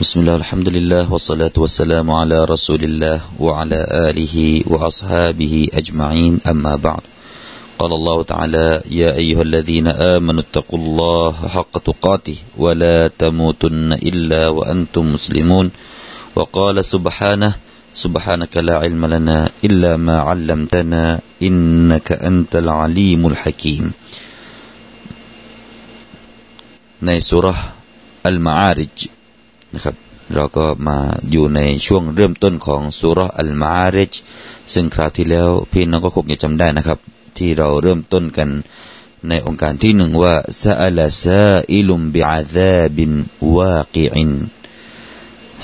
بسم الله الحمد لله والصلاة والسلام على رسول الله وعلى آله وأصحابه أجمعين أما بعد قال الله تعالى يا أيها الذين آمنوا اتقوا الله حق تقاته ولا تموتن إلا وأنتم مسلمون وقال سبحانه سبحانك لا علم لنا إلا ما علمتنا إنك أنت العليم الحكيم ในสุรอัลมาอาริจ นะครับ เราก็มาอยู่ในช่วงเริ่มต้นของสุรอัลมาริจซึ่งคราวที่แล้วพี่น้องก็คงจะจำได้นะครับ ที่เราเริ่มต้นกันในองค์การที่หนึ่งว่าซาลาซาอิลุมบิอาซาบินวากิอิน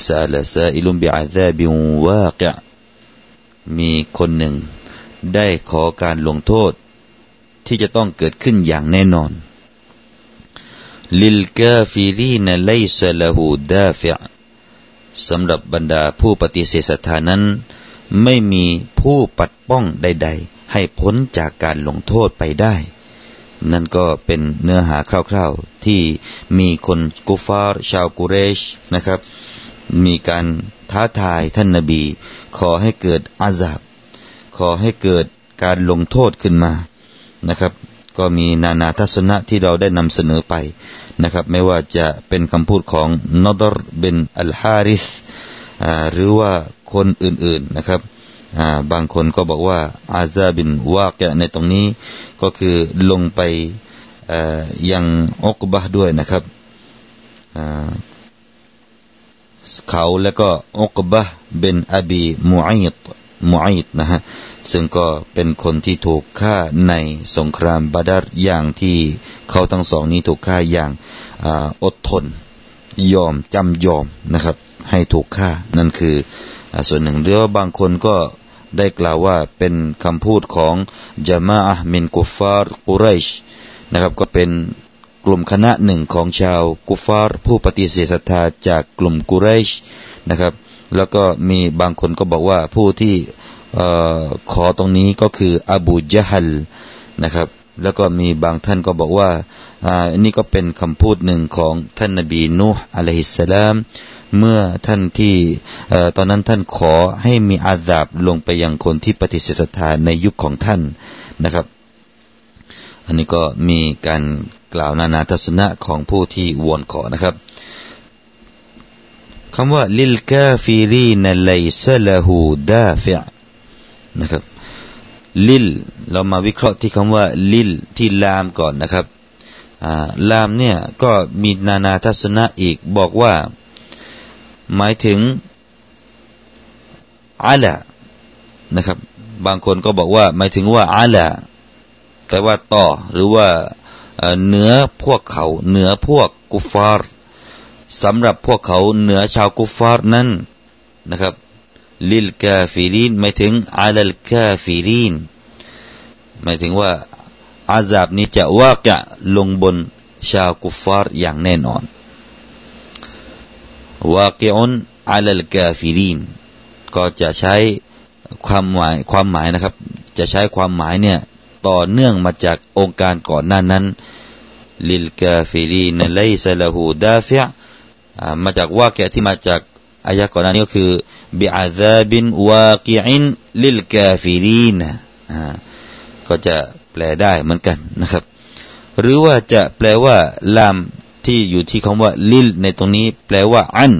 ซาลาซาอิลุมบิอาซาบินวากิมีคนหนึ่ง ได้ขอการลงโทษที่จะต้องเกิดขึ้นอย่างแน่นอน للكافرين ليس له دافع สำหรับบรรดาผู้ปฏิเสธศรัทธานั้น ไม่มีผู้ปัดป้องใด ๆ ให้พ้นจากการลงโทษไปได้ นั่นก็เป็นเนื้อหาคร่าวๆ ที่มีคน كفار ชาวกุเรชนะครับ มีการท้าทายท่านนบี ขอให้เกิดعذاب ขอให้เกิดการลงโทษขึ้นมานะครับ ก็มีนานาทัศนะที่เราได้นำเสนอไปนะครับ ไม่ว่าจะเป็นคำพูดของนอดรเบนอัลฮาริสหรือว่าคนอื่นๆนะครับบางคนก็บอกว่าอาซาบินวากะในตรงนี้ก็คือลงไปยังอกบะด้วยนะครับเขาแล้วก็อกบะเบนอบีมูอิต มูอิตนะฮะซึ่งก็เป็นคนที่ถูกฆ่าในสงครามบาดาร์อย่างที่เขาทั้งสองนี้ถูกฆ่าอย่างอดทน ยอมจำยอมนะครับ ให้ถูกฆ่านั่นคือส่วนหนึ่งหรือว่าบางคนก็ได้กล่าวว่าเป็นคำพูดของจามาอะมินกุฟาร์กุเรชนะครับก็เป็นกลุ่มคณะหนึ่งของชาวกุฟาร์ผู้ปฏิเสธศรัทธาจากกลุ่มกุเรชนะครับ แล้วก็มีบางคนก็บอกว่าผู้ที่ขอตรงนี้ก็คืออบูจฮัลนะครับ แล้วก็มีบางท่านก็บอกว่าอันนี้ก็เป็นคำพูดหนึ่งของท่านนบีนูห์อะลัยฮิสสลามเมื่อท่านที่ตอนนั้นท่านขอให้มีอาซาบลงไปยังคนที่ปฏิเสธศรัทธาในยุคของท่านนะครับ อันนี้ก็มีการกล่าวนานาทัศนะของผู้ที่วอนขอนะครับ คำว่า للكافرين ليس له دافع นะครับ لل เรามาวิเคราะห์ที่คำว่า لل ที่ لام ก่อนนะครับ لام เนี่ยก็มีนานาทัศนะอีกบอกว่า หมายถึงعلى นะครับ บางคนก็บอกว่า หมายถึงว่า على แปลว่าต่อหรือว่าเหนือพวกเขา เหนือพวก كفار สำหรับพวกเขาเหนือชาว كفار นั้นนะครับ للكافرين หมายถึง على الكافرين หมายถึงว่า عذاب นี้จะ وقع ลงบนชาว كفار อย่างแน่นอนواقع على الكافرين ก็จะใช้ความหมายความหมายนะครับ จะใช้ความหมายเนี่ยต่อเนื่องมาจากองค์การก่อนหน้านั้นลิลกาฟิรีนไลซะละหูดาฟิ มาจากว่าแกที่มาจากอายะก่อนหน้านี้ก็คือบิอาซาบินวากิอินลิลกาฟิรีนก็จะแปลได้เหมือนกันนะครับ หรือว่าจะแปลว่าلام ที่อยู่ที่คำว่า لل ในตรงนี้ แปลว่า عن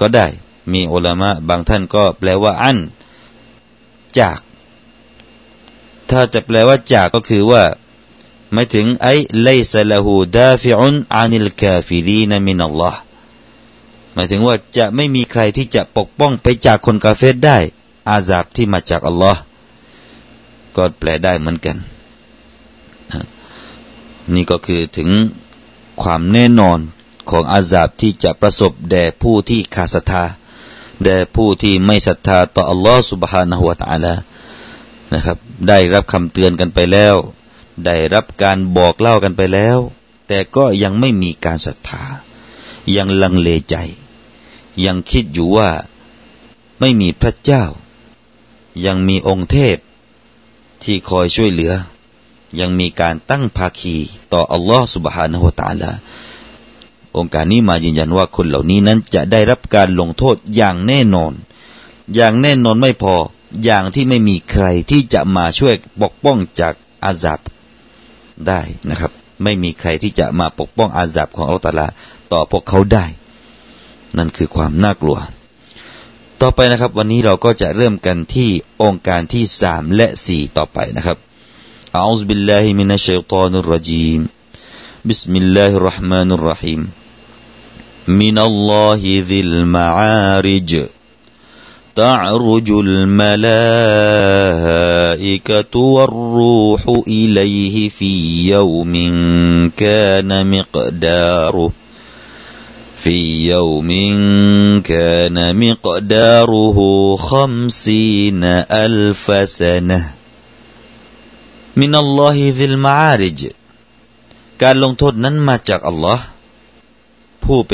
ก็ได้ มี علماء บางท่านก็แปลว่า عن จาก ถ้าจะแปลว่าจากก็คือว่าไม่ถึงไอ้ไลซะละหูดาฟิอุนอานิลกาฟิรีนมินัลลอฮ์ หมายถึงว่าจะไม่มีใครที่จะปกป้องไปจากคนกาเฟตได้ อาซาบที่มาจากอัลลอฮ์ก็แปลได้เหมือนกัน นี่ก็คือถึงความแน่นอนของอาซาบที่จะประสบแด่ผู้ที่ขาดศรัทธาแด่ผู้ที่ไม่ศรัทธาต่ออัลลอฮ์ سبحانه และ تعالى นะครับ ได้รับคำเตือนกันไปแล้ว ได้รับการบอกเล่ากันไปแล้ว แต่ก็ยังไม่มีการศรัทธา ยังลังเลใจ ยังคิดอยู่ว่าไม่มีพระเจ้า ยังมีองค์เทพที่คอยช่วยเหลือ ยังมีการตั้งภาคีต่ออัลลอฮ์ سبحانه และ تعالى อ องค์การนี้มายืนยันว่าคนเหล่านี้นั้นจะได้รับการลงโทษอย่างแน่นอน อย่างแน่นอนไม่พอ อย่างที่ไม่มีใครที่จะมาช่วยปกป้องจากอาซับได้นะครับ ไม่มีใครที่จะมาปกป้องอาซับของอัลลอฮฺตาลาต่อพวกเขาได้ นั่นคือความน่ากลัว ต่อไปนะครับ วันนี้เราก็จะเริ่มกันที่องค์การที่สามและสี่ต่อไปนะครับอัลลอฮฺบิลลาฮิมินัชชัยฏอนุรรจีม بسم الله الرحمن الرحيم من الله ذي المعارج تعرج الملائكة والروح إليه في يوم كان مقداره في يوم كان مقداره خمسين ألف سنة من الله ذي المعارج การลงโทษนั้นมาจากอัลลอฮ์ผู้เป็น